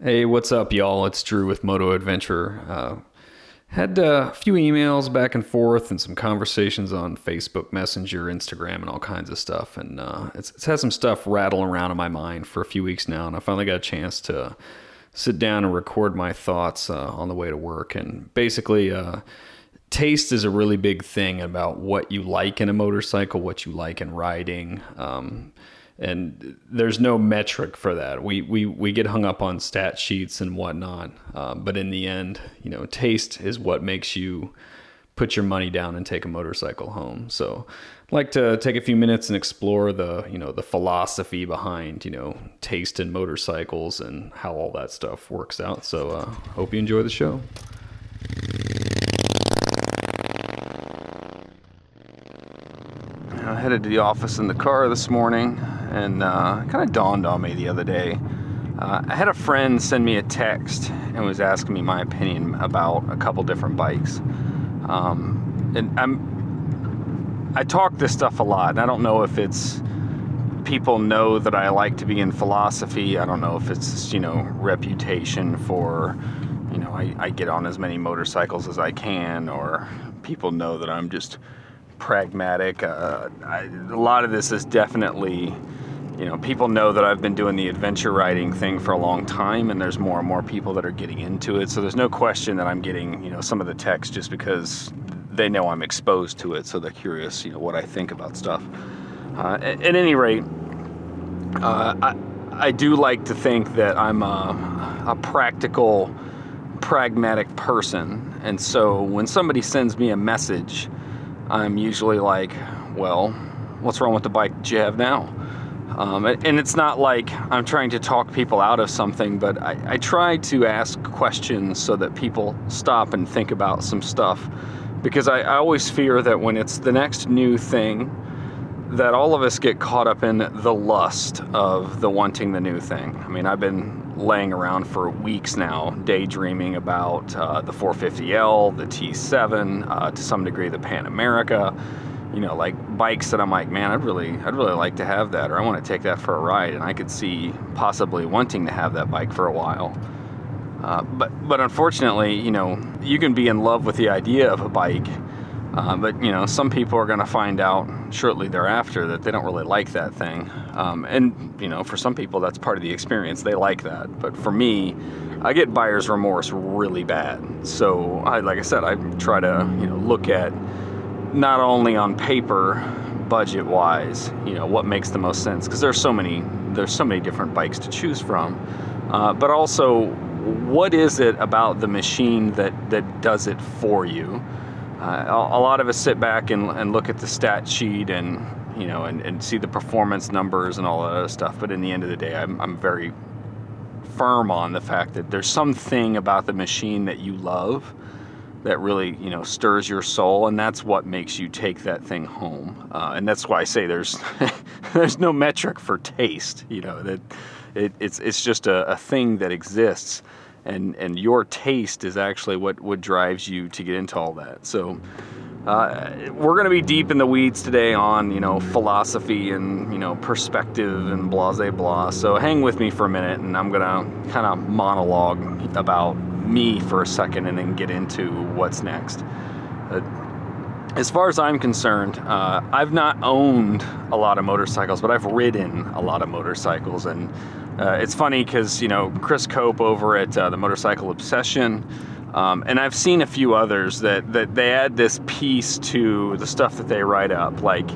Hey, what's up, y'all? It's Drew with Moto Adventure. Uh, had uh, a few emails back and forth and some conversations on Facebook Messenger, Instagram, and all kinds of stuff. And uh, it's, it's had some stuff rattle around in my mind for a few weeks now. And I finally got a chance to sit down and record my thoughts uh, on the way to work. And basically, uh, taste is a really big thing about what you like in a motorcycle, what you like in riding. Um, and there's no metric for that. We we we get hung up on stat sheets and whatnot, um, but in the end, you know, taste is what makes you put your money down and take a motorcycle home. So, I'd like to take a few minutes and explore the you know the philosophy behind you know taste in motorcycles and how all that stuff works out. So, uh, hope you enjoy the show. I headed to the office in the car this morning, and uh, kind of dawned on me the other day. Uh, I had a friend send me a text and was asking me my opinion about a couple different bikes. Um, and I'm, I talk this stuff a lot, and I don't know if it's people know that I like to be in philosophy. I don't know if it's you know reputation for, you know, I, I get on as many motorcycles as I can, or people know that I'm just pragmatic. Uh, I, a lot of this is definitely, you know, people know that I've been doing the adventure riding thing for a long time, and there's more and more people that are getting into it. So there's no question that I'm getting, you know, some of the text just because they know I'm exposed to it, so they're curious, you know, what I think about stuff. Uh, at, at, any rate, uh, I, I do like to think that I'm a, a practical, pragmatic person, and so when somebody sends me a message I'm usually like, well, what's wrong with the bike that you have now? Um, and it's not like I'm trying to talk people out of something, but I, I, try to ask questions so that people stop and think about some stuff. Because I, I always fear that when it's the next new thing, that all of us get caught up in the lust of the wanting the new thing. I mean, I've been laying around for weeks now, daydreaming about uh, the 450L, the T7, uh, to some degree the Pan America. You know, like bikes that I'm like, man, I'd really, I'd really like to have that, or I want to take that for a ride, and I could see possibly wanting to have that bike for a while. Uh, but, but unfortunately, you know, you can be in love with the idea of a bike, uh, but you know, some people are going to find out shortly thereafter that they don't really like that thing. Um, and you know, for some people, that's part of the experience. They like that. But for me, I get buyer's remorse really bad. So, I, like I said, I try to you know look at not only on paper, budget wise, you know, what makes the most sense because there's so many there's so many different bikes to choose from, uh, but also what is it about the machine that that does it for you? Uh, a lot of us sit back and, and look at the stat sheet and you know and, and see the performance numbers and all that other stuff but in the end of the day I'm, I'm very firm on the fact that there's something about the machine that you love that really you know stirs your soul and that's what makes you take that thing home uh, and that's why i say there's there's no metric for taste you know that it, it's it's just a, a thing that exists and and your taste is actually what what drives you to get into all that. So. Uh, we're going to be deep in the weeds today on you know philosophy and you know perspective and blah blah blah. So hang with me for a minute, and I'm going to kind of monologue about me for a second, and then get into what's next. Uh, as far as I'm concerned, uh, I've not owned a lot of motorcycles, but I've ridden a lot of motorcycles, and uh, it's funny because you know Chris Cope over at uh, the Motorcycle Obsession, um, and I've seen a few others that that they add this piece to the stuff that they write up, like.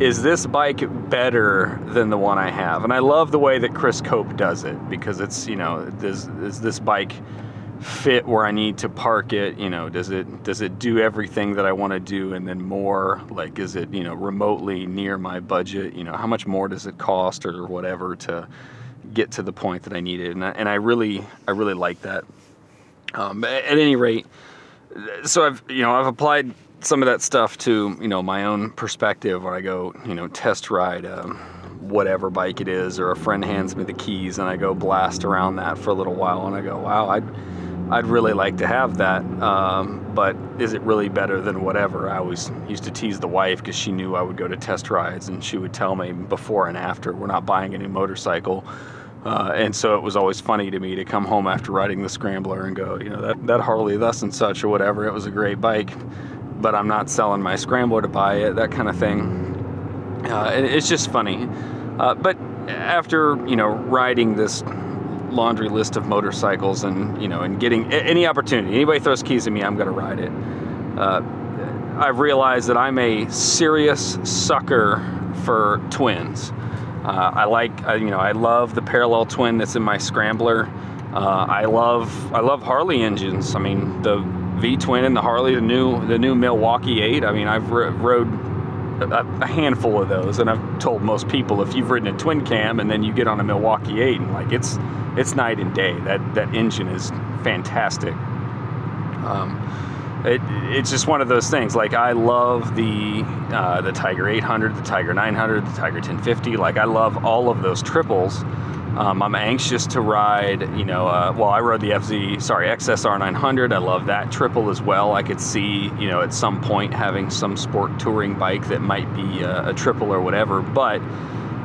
Is this bike better than the one I have? And I love the way that Chris Cope does it because it's, you know, does, is this bike fit where I need to park it? You know, does it does it do everything that I want to do and then more? Like, is it you know remotely near my budget? You know, how much more does it cost or whatever to get to the point that I needed, and I, and I really I really like that. Um, at any rate, so I've you know I've applied some of that stuff to you know my own perspective when I go you know test ride um, whatever bike it is, or a friend hands me the keys and I go blast around that for a little while, and I go wow I'd I'd really like to have that, um, but is it really better than whatever? I always used to tease the wife because she knew I would go to test rides, and she would tell me before and after, we're not buying a new motorcycle Uh, and so it was always funny to me to come home after riding the Scrambler and go, you know, that, that Harley thus and such or whatever, it was a great bike, but I'm not selling my Scrambler to buy it, that kind of thing. Uh, it's just funny. Uh, but after, you know, riding this laundry list of motorcycles and, you know, and getting any opportunity, anybody throws keys at me, I'm going to ride it. Uh, I've realized that I'm a serious sucker for twins. Uh, I like, uh, you know, I love the parallel twin that's in my Scrambler. Uh, I love, I love Harley engines. I mean, the V twin and the Harley, the new, the new Milwaukee 8. I mean, I've rode a, handful of those, and I've told most people if you've ridden a twin cam and then you get on a Milwaukee 8, and like it's, it's night and day. That that engine is fantastic. Um, it, it's just one of those things. Like I love the uh, the Tiger 800, the Tiger 900, the Tiger 1050. Like I love all of those triples. Um, I'm anxious to ride. You know, uh, well, I rode the FZ, sorry, XSR 900. I love that triple as well. I could see, you know, at some point having some sport touring bike that might be a, a triple or whatever. But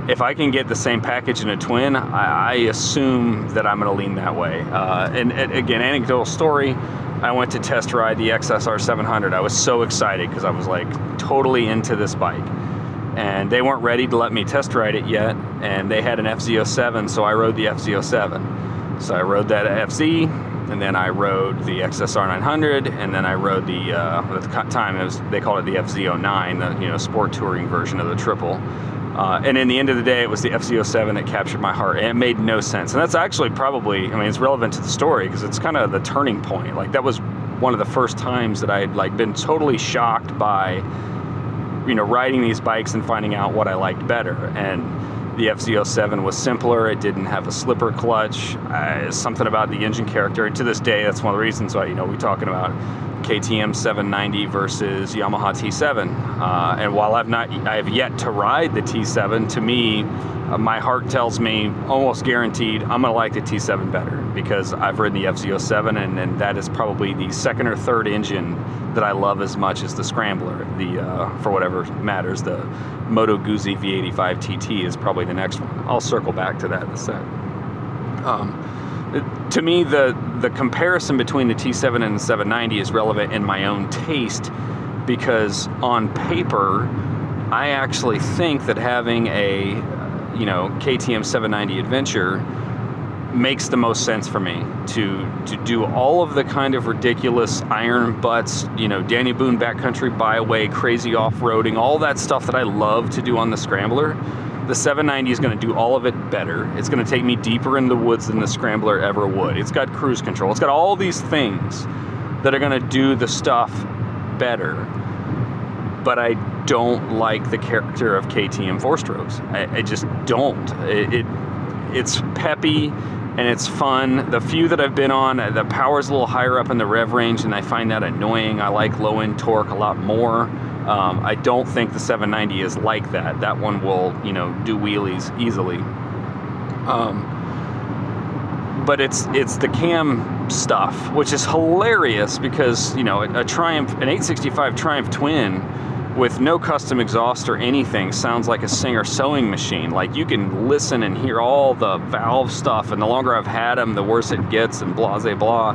if I can get the same package in a twin, I, I assume that I'm going to lean that way. Uh, and, and again, anecdotal story. I went to test ride the XSR 700. I was so excited because I was like totally into this bike. And they weren't ready to let me test ride it yet, and they had an FZ07, so I rode the FZ07. So I rode that FZ, and then I rode the XSR 900, and then I rode the uh, at the time it was, they called it the FZ09, the you know sport touring version of the triple. Uh, and in the end of the day, it was the FZ07 that captured my heart. And it made no sense. And that's actually probably, I mean, it's relevant to the story because it's kind of the turning point. Like that was one of the first times that I had like been totally shocked by, you know, riding these bikes and finding out what I liked better. And the FZ07 was simpler. It didn't have a slipper clutch. Uh, something about the engine character. And to this day, that's one of the reasons why, you know, we're talking about KTM 790 versus Yamaha T7. Uh, and while I've not, I have yet to ride the T7. To me, uh, my heart tells me almost guaranteed I'm to like the T7 better because I've ridden the FZ07, and, and that is probably the second or third engine that I love as much as the Scrambler. The uh, for whatever matters, the Moto Guzzi V85 TT is probably the next one. I'll circle back to that in a sec. Um, to me, the the comparison between the T7 and the 790 is relevant in my own taste because on paper, I actually think that having a you know KTM 790 Adventure makes the most sense for me to to do all of the kind of ridiculous iron butts, you know, Daniel Boone backcountry byway, crazy off-roading, all that stuff that I love to do on the Scrambler the 790 is going to do all of it better. It's going to take me deeper in the woods than the Scrambler ever would. It's got cruise control. It's got all these things that are going to do the stuff better. But I don't like the character of KTM four strokes. I, I just don't. It, it it's peppy and it's fun. The few that I've been on, the power's a little higher up in the rev range, and I find that annoying. I like low end torque a lot more. Um, I don't think the 790 is like that. That one will, you know, do wheelies easily. Um, but it's it's the cam stuff, which is hilarious because you know a, a Triumph, an 865 Triumph Twin with no custom exhaust or anything sounds like a Singer sewing machine. Like you can listen and hear all the valve stuff, and the longer I've had them, the worse it gets, and blah blah blah.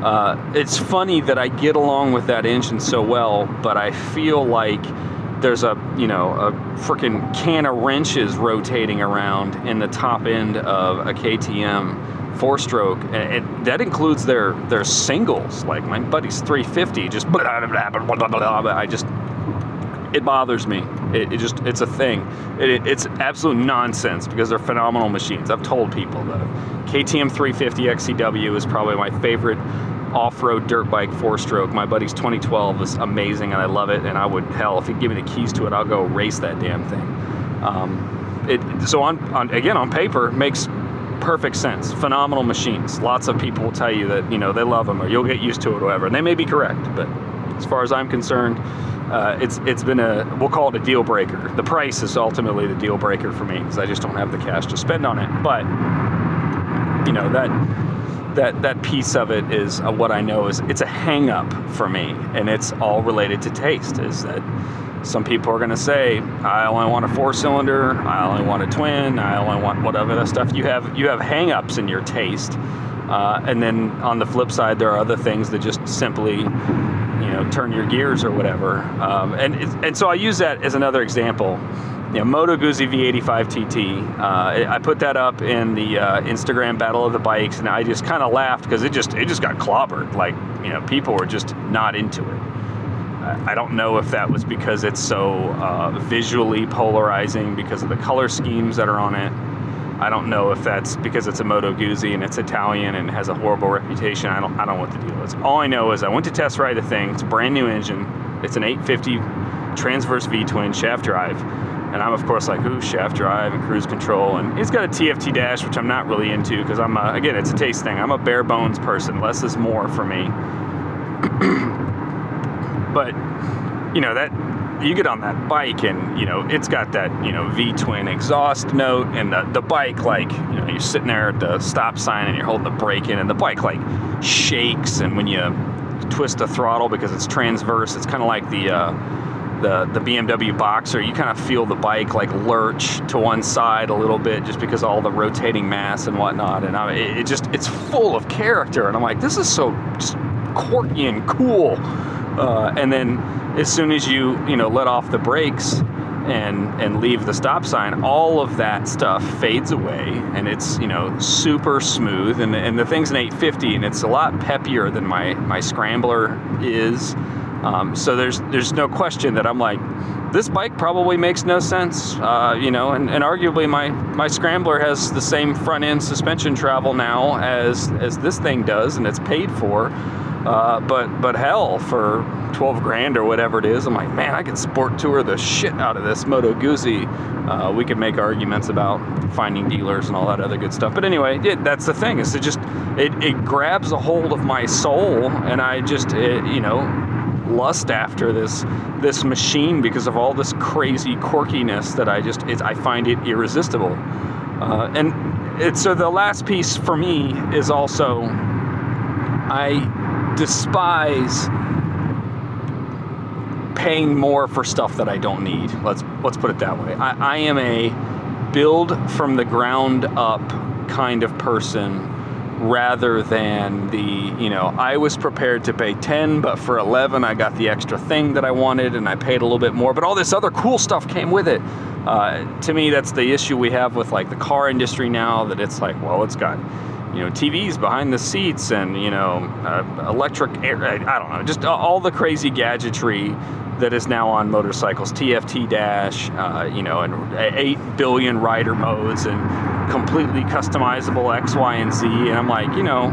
Uh, it's funny that I get along with that engine so well, but I feel like there's a you know a freaking can of wrenches rotating around in the top end of a KTM four stroke and that includes their their singles like my buddy's 350 just blah, blah, blah, I just it bothers me it, it just it's a thing it, it's absolute nonsense because they're phenomenal machines I've told people the KTM 350 XCW is probably my favorite off-road dirt bike four-stroke. My buddy's 2012 is amazing, and I love it. And I would hell if he'd give me the keys to it, I'll go race that damn thing. Um, it so on, on again on paper makes perfect sense. Phenomenal machines. Lots of people will tell you that you know they love them or you'll get used to it or whatever. And they may be correct, but as far as I'm concerned, uh, it's it's been a we'll call it a deal breaker. The price is ultimately the deal breaker for me because I just don't have the cash to spend on it. But you know that that that piece of it is uh, what I know is it's a hang up for me, and it's all related to taste. Is that Some people are going to say, "I only want a four-cylinder. I only want a twin. I only want whatever that stuff." You have you have hang-ups in your taste, uh, and then on the flip side, there are other things that just simply, you know, turn your gears or whatever. Um, and and so I use that as another example you know, Moto Guzzi V85 TT. Uh, I put that up in the uh, Instagram Battle of the Bikes, and I just kind of laughed because it just it just got clobbered. Like you know, people were just not into it. I don't know if that was because it's so uh, visually polarizing because of the color schemes that are on it. I don't know if that's because it's a Moto Guzzi and it's Italian and has a horrible reputation. I don't I don't know what the deal is. All I know is I went to test ride the thing. It's a brand new engine. It's an 850 transverse V twin shaft drive and I'm of course like, ooh, shaft drive and cruise control, and it's got a TFT dash, which I'm not really into because I'm a, again, it's a taste thing. I'm a bare bones person. Less is more for me. but you know that you get on that bike and you know it's got that you know V twin exhaust note and the, the bike like you know you're sitting there at the stop sign and you're holding the brake in and the bike like shakes and when you twist the throttle because it's transverse it's kind of like the uh, the, the BMW Boxer, you kind of feel the bike like lurch to one side a little bit just because all the rotating mass and whatnot. And I, it, it just, it's full of character. And I'm like, this is so just quirky and cool. Uh, and then as soon as you, you know, let off the brakes, and and leave the stop sign all of that stuff fades away and it's you know super smooth and, and the thing's an 850 and it's a lot peppier than my my scrambler is um, so there's there's no question that I'm like, this bike probably makes no sense, uh, you know, and, and arguably my my Scrambler has the same front end suspension travel now as as this thing does, and it's paid for. Uh, but but hell, for 12 grand or whatever it is, I'm like, man, I could sport tour the shit out of this Moto Guzzi. Uh, we could make arguments about finding dealers and all that other good stuff. But anyway, it, that's the thing is it just it, it grabs a hold of my soul, and I just it, you know lust after this this machine because of all this crazy quirkiness that I just it, I find it irresistible. Uh, and it, so the last piece for me is also I despise paying more for stuff that I don't need. Let's let's put it that way. I, I am a build from the ground up kind of person rather than the you know i was prepared to pay 10 but for 11 i got the extra thing that i wanted and i paid a little bit more but all this other cool stuff came with it uh, to me that's the issue we have with like the car industry now that it's like well it's got you know TVs behind the seats and you know uh, electric air, I don't know just all the crazy gadgetry that is now on motorcycles TFT dash uh, you know and 8 billion rider modes and completely customizable X Y and Z. And I'm like you know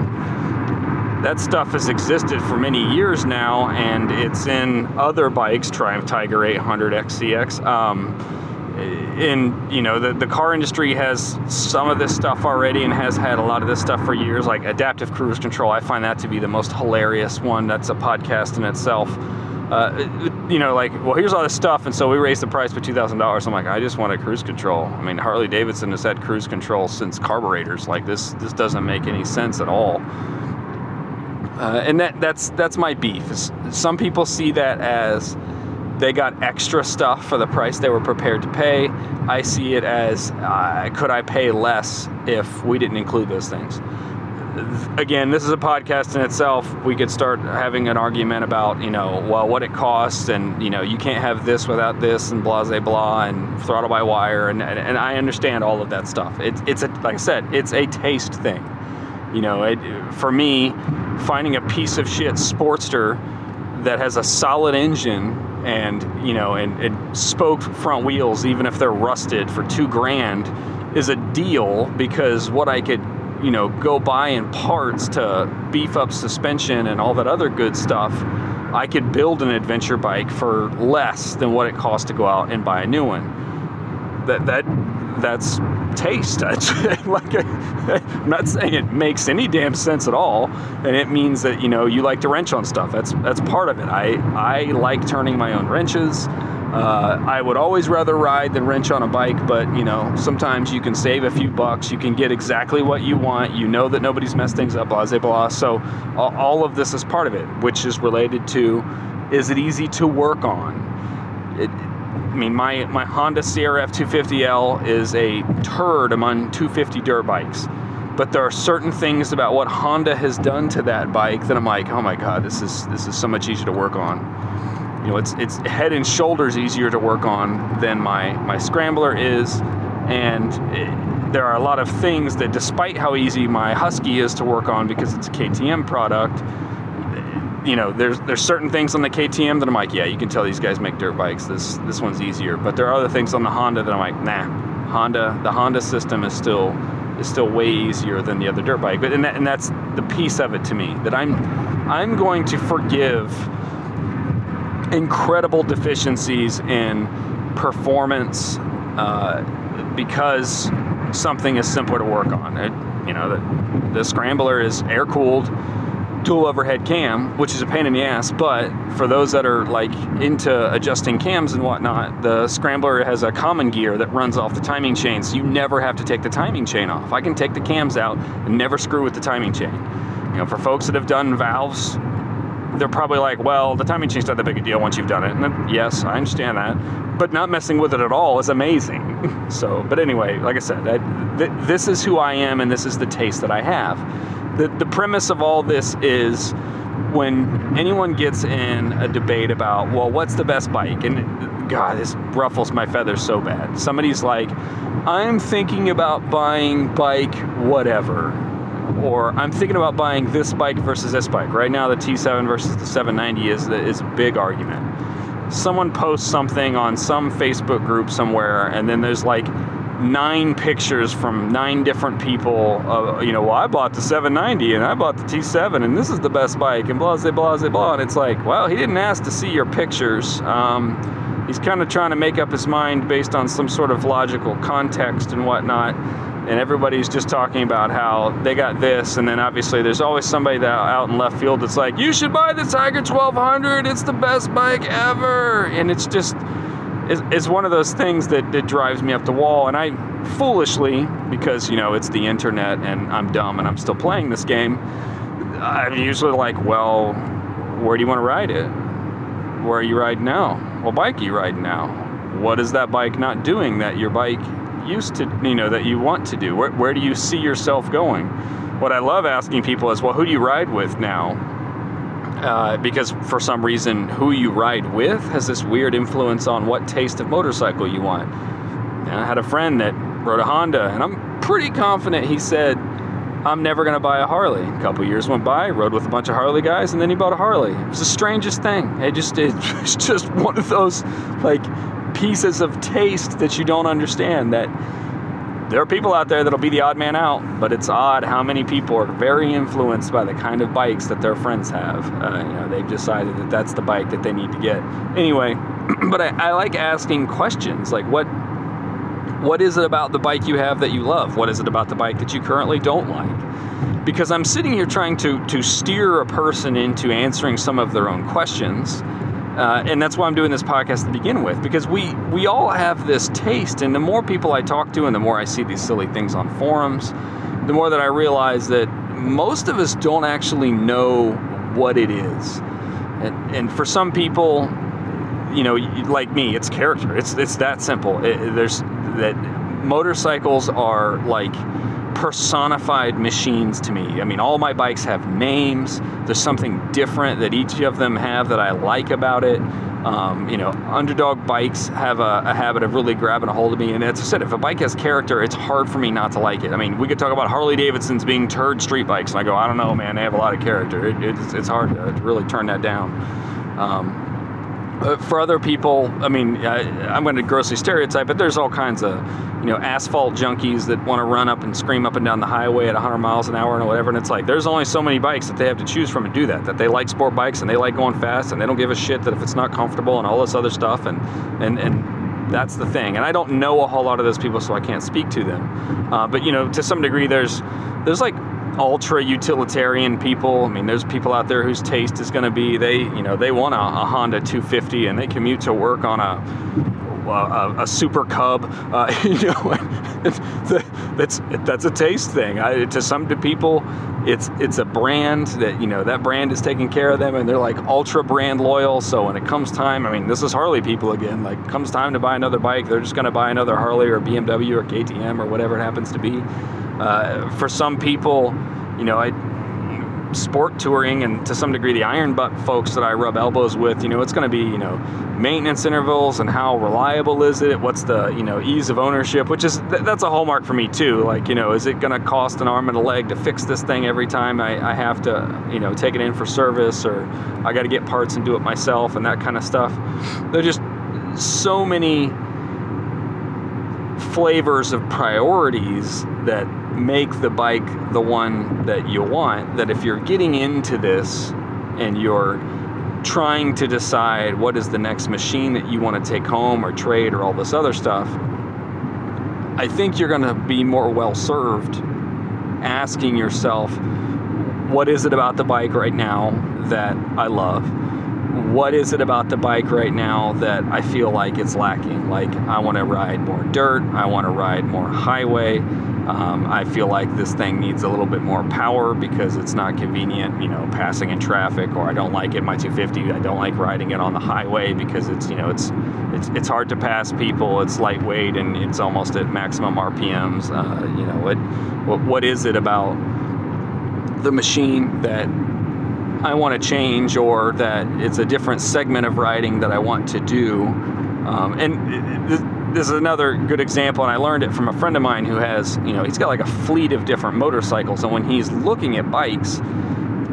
that stuff has existed for many years now and it's in other bikes Triumph Tiger 800 XCX um, in you know the, the car industry has some of this stuff already and has had a lot of this stuff for years like adaptive cruise control. I find that to be the most hilarious one. That's a podcast in itself. Uh, you know like well here's all this stuff and so we raised the price by $2000 i'm like i just want a cruise control. I mean harley davidson has had cruise control since carburetors. Like this this doesn't make any sense at all. Uh, and that that's that's my beef some people see that as they got extra stuff for the price they were prepared to pay. I see it as uh, could I pay less if we didn't include those things? Again, this is a podcast in itself. We could start having an argument about, you know, well, what it costs, and you know, you can't have this without this, and blah, blah, blah, and throttle by wire, and and I understand all of that stuff. It's it's a like I said, it's a taste thing. You know, it, for me, finding a piece of shit Sportster that has a solid engine and you know and, and spoked front wheels even if they're rusted for two grand is a deal because what i could you know go buy in parts to beef up suspension and all that other good stuff i could build an adventure bike for less than what it costs to go out and buy a new one. That that that's taste. like I'm not saying it makes any damn sense at all, and it means that you know you like to wrench on stuff. That's that's part of it. I I like turning my own wrenches. Uh, I would always rather ride than wrench on a bike, but you know sometimes you can save a few bucks. You can get exactly what you want. You know that nobody's messed things up. Blah blah blah. So all of this is part of it, which is related to: is it easy to work on? it, I mean, my, my Honda CRF 250L is a turd among 250 dirt bikes. But there are certain things about what Honda has done to that bike that I'm like, oh my god, this is this is so much easier to work on. You know, it's it's head and shoulders easier to work on than my my Scrambler is, and it, there are a lot of things that, despite how easy my Husky is to work on because it's a KTM product, you know, there's there's certain things on the KTM that I'm like, yeah, you can tell these guys make dirt bikes. This this one's easier. But there are other things on the Honda that I'm like, nah, Honda, the Honda system is still is still way easier than the other dirt bike. But and, that, and that's the piece of it to me that I'm I'm going to forgive incredible deficiencies in performance uh, because something is simpler to work on. It, you know, the, the scrambler is air cooled dual overhead cam, which is a pain in the ass. But for those that are like into adjusting cams and whatnot, the Scrambler has a common gear that runs off the timing chain, so you never have to take the timing chain off. I can take the cams out and never screw with the timing chain. You know, for folks that have done valves, they're probably like, well, the timing chain's not that big a deal once you've done it. And then, yes, I understand that. But not messing with it at all is amazing. so, but anyway, like I said, I, th- this is who I am and this is the taste that I have the, the premise of all this is when anyone gets in a debate about, well, what's the best bike? And God, this ruffles my feathers so bad. Somebody's like, I'm thinking about buying bike whatever. Or I'm thinking about buying this bike versus this bike. Right now, the T7 versus the 790 is, is a big argument. Someone posts something on some Facebook group somewhere, and then there's like nine pictures from nine different people. Uh, you know, well, I bought the 790 and I bought the T7 and this is the best bike and blah, blah, blah, blah, blah. And it's like, well, he didn't ask to see your pictures. Um, he's kind of trying to make up his mind based on some sort of logical context and whatnot. And everybody's just talking about how they got this, and then obviously there's always somebody that out in left field that's like, "You should buy the Tiger 1200. It's the best bike ever." And it's just, is, is one of those things that, that drives me up the wall. And I foolishly, because, you know, it's the internet and I'm dumb and I'm still playing this game, I'm usually like, well, where do you want to ride it? Where are you riding now? What bike are you riding now? What is that bike not doing that your bike used to, you know, that you want to do? Where, where do you see yourself going? What I love asking people is, well, who do you ride with now? Uh, because for some reason who you ride with has this weird influence on what taste of motorcycle you want. And I had a friend that rode a Honda, and I'm pretty confident he said, I'm never to buy a Harley. A couple years went by, rode with a bunch of Harley guys, and then he bought a Harley. It was the strangest thing. It just it's just one of those like pieces of taste that you don't understand that there are people out there that'll be the odd man out, but it's odd how many people are very influenced by the kind of bikes that their friends have. Uh, you know, they've decided that that's the bike that they need to get. Anyway, but I, I like asking questions like, what what is it about the bike you have that you love? What is it about the bike that you currently don't like? Because I'm sitting here trying to to steer a person into answering some of their own questions uh, and that's why I'm doing this podcast to begin with, because we we all have this taste, and the more people I talk to, and the more I see these silly things on forums, the more that I realize that most of us don't actually know what it is. And, and for some people, you know, like me, it's character. It's it's that simple. It, there's that motorcycles are like personified machines to me. I mean, all my bikes have names. There's something different that each of them have that I like about it. Um, you know, underdog bikes have a, a, habit of really grabbing a hold of me. And as I said, if a bike has character, it's hard for me not to like it. I mean, we could talk about Harley Davidson's being turd street bikes, and I go, I don't know, man, they have a lot of character. It, it's, it's hard to, really turn that down. Um, uh, for other people, I mean, I, am going to grossly stereotype, but there's all kinds of, you know, asphalt junkies that want to run up and scream up and down the highway at 100 miles an hour and whatever. And it's like, there's only so many bikes that they have to choose from to do that. That they like sport bikes and they like going fast and they don't give a shit that if it's not comfortable and all this other stuff. And and and that's the thing. And I don't know a whole lot of those people, so I can't speak to them. Uh, but you know, to some degree, there's there's like ultra utilitarian people. I mean, there's people out there whose taste is going to be they, you know, they want a, a, Honda 250 and they commute to work on a a, a super cub. Uh, you know, that's that's a taste thing. I, to some to people, it's it's a brand that you know that brand is taking care of them, and they're like ultra brand loyal. So when it comes time, I mean, this is Harley people again. Like comes time to buy another bike, they're just going to buy another Harley or BMW or KTM or whatever it happens to be. Uh, for some people, you know, I sport touring and to some degree the iron butt folks that I rub elbows with, you know, it's going to be, you know, maintenance intervals and how reliable is it? What's the, you know, ease of ownership, which is, th- that's a hallmark for me too. Like, you know, is it going to cost an arm and a leg to fix this thing every time I, I have to, you know, take it in for service or I got to get parts and do it myself and that kind of stuff. There's just so many flavors of priorities that make the bike the one that you want. That if you're getting into this and you're trying to decide what is the next machine that you want to take home or trade or all this other stuff, I think you're going to be more well served asking yourself, what is it about the bike right now that I love? what is it about the bike right now that I feel like it's lacking? Like, I want to ride more dirt, I want to ride more highway. Um, I feel like this thing needs a little bit more power because it's not convenient, you know, passing in traffic, or I don't like it. My 250, I don't like riding it on the highway because it's, you know, it's it's, it's hard to pass people. It's lightweight and it's almost at maximum RPMs. Uh, you know, what, what what is it about the machine that I want to change or that it's a different segment of riding that I want to do. Um, and this is another good example, and I learned it from a friend of mine who has, you know, he's got like a fleet of different motorcycles, and when he's looking at bikes,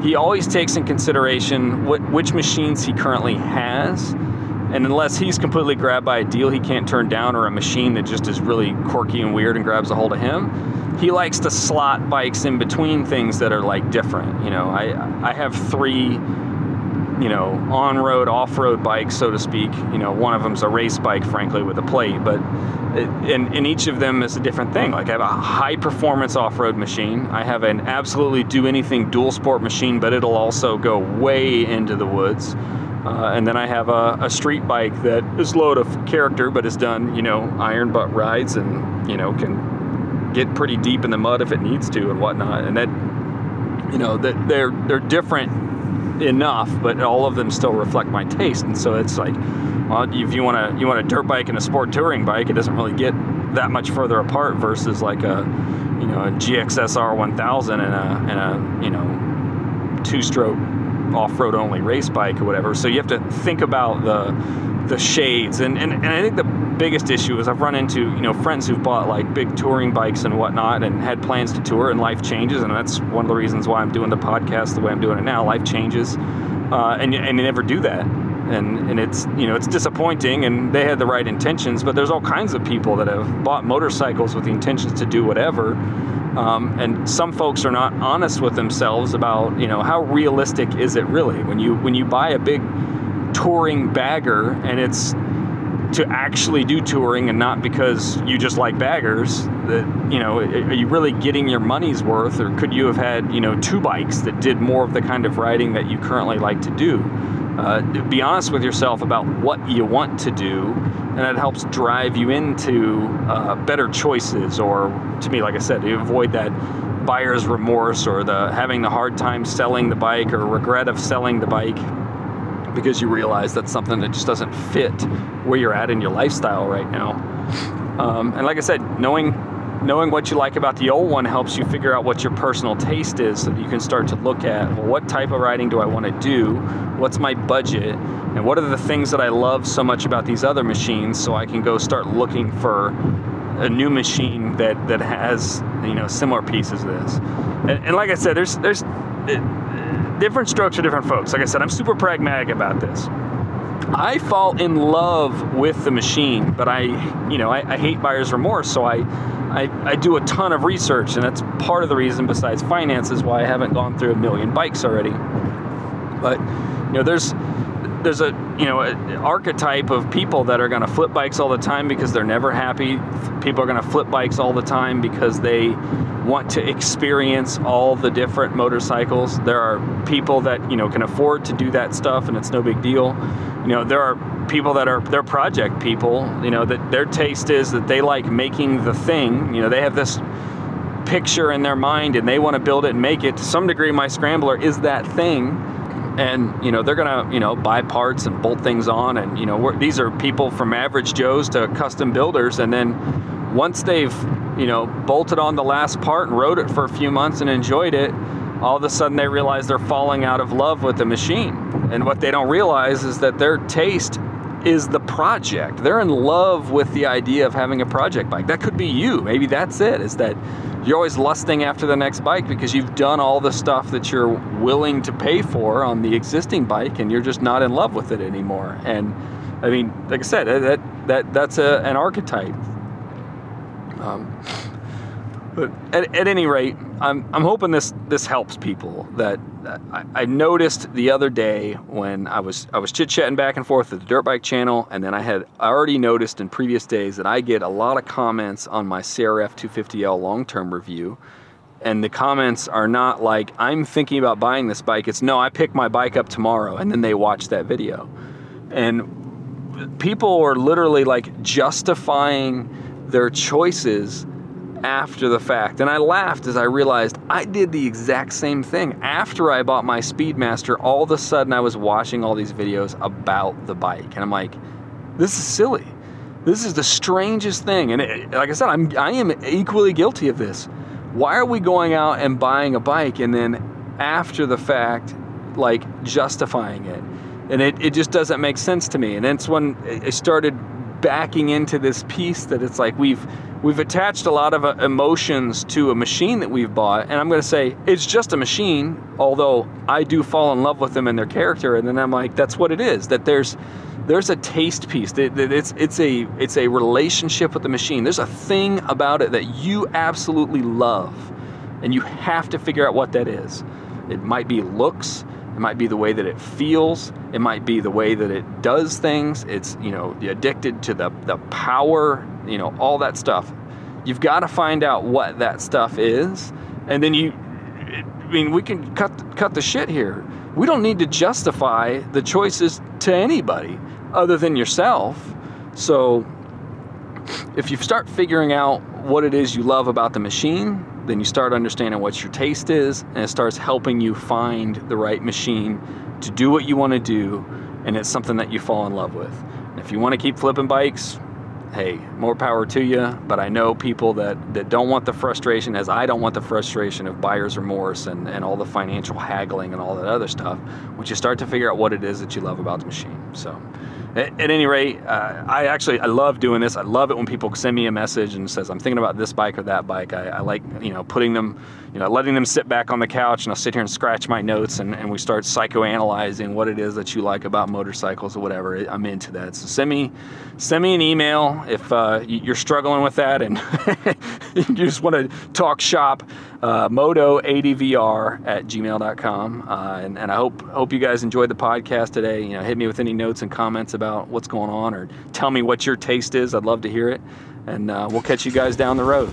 he always takes in consideration what, which machines he currently has. And unless he's completely grabbed by a deal he can't turn down or a machine that just is really quirky and weird and grabs a hold of him, he likes to slot bikes in between things that are like different. You know, I I have three, you know, on-road, off-road bikes, so to speak. You know, one of them's a race bike, frankly, with a plate, but it, and, and each of them is a different thing. Like I have a high-performance off-road machine. I have an absolutely do anything dual sport machine, but it'll also go way into the woods. Uh, and then I have a, a, street bike that is load of character, but has done, you know, iron butt rides and, you know, can get pretty deep in the mud if it needs to and whatnot. And that, you know, that they're they're different enough, but all of them still reflect my taste. And so it's like, well, if you want to you want a dirt bike and a sport touring bike, it doesn't really get that much further apart versus like a, you know, a GXSR 1000 and a and a you know, two stroke off-road only race bike or whatever. So you have to think about the the shades. And, and, and I think the biggest issue is I've run into you know friends who've bought like big touring bikes and whatnot and had plans to tour and life changes and that's one of the reasons why I'm doing the podcast the way I'm doing it now life changes. Uh, and and you never do that. And and it's you know it's disappointing and they had the right intentions but there's all kinds of people that have bought motorcycles with the intentions to do whatever. Um, and some folks are not honest with themselves about you know how realistic is it really? When you when you buy a big touring bagger and it's to actually do touring and not because you just like baggers that you know are you really getting your money's worth or could you have had you know two bikes that did more of the kind of riding that you currently like to do? Uh, be honest with yourself about what you want to do and that helps drive you into uh, better choices or to me like i said to avoid that buyer's remorse or the having the hard time selling the bike or regret of selling the bike because you realize that's something that just doesn't fit where you're at in your lifestyle right now. Um, and like I said, knowing knowing what you like about the old one helps you figure out what your personal taste is so that you can start to look at well, what type of riding do I want to do? What's my budget? And what are the things that I love so much about these other machines so I can go start looking for a new machine that, that has you know similar pieces of this. And, and like I said, there's there's different strokes for different folks. Like I said, I'm super pragmatic about this. I fall in love with the machine, but I, you know, I, I hate buyer's remorse. So I, I, I, do a ton of research, and that's part of the reason, besides finances, why I haven't gone through a million bikes already. But you know, there's there's a you know an archetype of people that are going to flip bikes all the time because they're never happy. People are going to flip bikes all the time because they want to experience all the different motorcycles. There are people that you know can afford to do that stuff and it's no big deal. You know there are people that are they're project people. You know that their taste is that they like making the thing. You know they have this picture in their mind and they want to build it and make it. To some degree, my scrambler is that thing and you know they're gonna you know buy parts and bolt things on. And you know these are people from average joes to custom builders. And then once they've you know bolted on the last part and rode it for a few months and enjoyed it all of a sudden they realize they're falling out of love with the machine. And what they don't realize is that their taste is the project. They're in love with the idea of having a project bike. That could be you. Maybe that's it is that you're always lusting after the next bike because you've done all the stuff that you're willing to pay for on the existing bike and you're just not in love with it anymore. And i mean like i said that that that's a, an archetype. Um, but at, at, any rate I'm, I'm hoping this this helps people that I, I noticed the other day when I was I was chit chatting back and forth with the dirt bike channel, and then I had already noticed in previous days that I get a lot of comments on my CRF 250L long term review, and the comments are not like I'm thinking about buying this bike. It's no, I pick my bike up tomorrow, and then they watch that video, and people are literally like justifying their choices after the fact. And I laughed as I realized I did the exact same thing. After I bought my Speedmaster, all of a sudden I was watching all these videos about the bike. And I'm like, this is silly. This is the strangest thing. And it, like I said, I'm, I am equally guilty of this. Why are we going out and buying a bike and then after the fact, like justifying it? And it, it just doesn't make sense to me. And that's when I started backing into this piece that it's like we've we've attached a lot of uh, emotions to a machine that we've bought and i'm going to say it's just a machine although i do fall in love with them and their character and then i'm like that's what it is that there's there's a taste piece that it's it's a it's a relationship with the machine. There's a thing about it that you absolutely love and you have to figure out what that is. It might be looks it might be the way that it feels. It might be the way that it does things. It's, you know, addicted to the, the power, you know, all that stuff. You've got to find out what that stuff is. And then you, I mean, we can cut, cut the shit here. We don't need to justify the choices to anybody other than yourself. So if you start figuring out what it is you love about the machine, then you start understanding what your taste is, and it starts helping you find the right machine to do what you want to do, and it's something that you fall in love with. And if you want to keep flipping bikes, hey, more power to you. But I know people that, that don't want the frustration, as I don't want the frustration of buyer's remorse and, and all the financial haggling and all that other stuff, once you start to figure out what it is that you love about the machine. So, at, at any rate, uh, I actually I love doing this. I love it when people send me a message and says I'm thinking about this bike or that bike. I, I like you know putting them, you know, letting them sit back on the couch and I'll sit here and scratch my notes and, and we start psychoanalyzing what it is that you like about motorcycles or whatever. I'm into that. So send me send me an email if uh, you're struggling with that and you just want to talk shop. Uh, moto80vr at gmail.com uh, and, and I hope hope you guys enjoyed the podcast today. You know, hit me with any notes and comments about what's going on or tell me what your taste is. I'd love to hear it. And uh, we'll catch you guys down the road.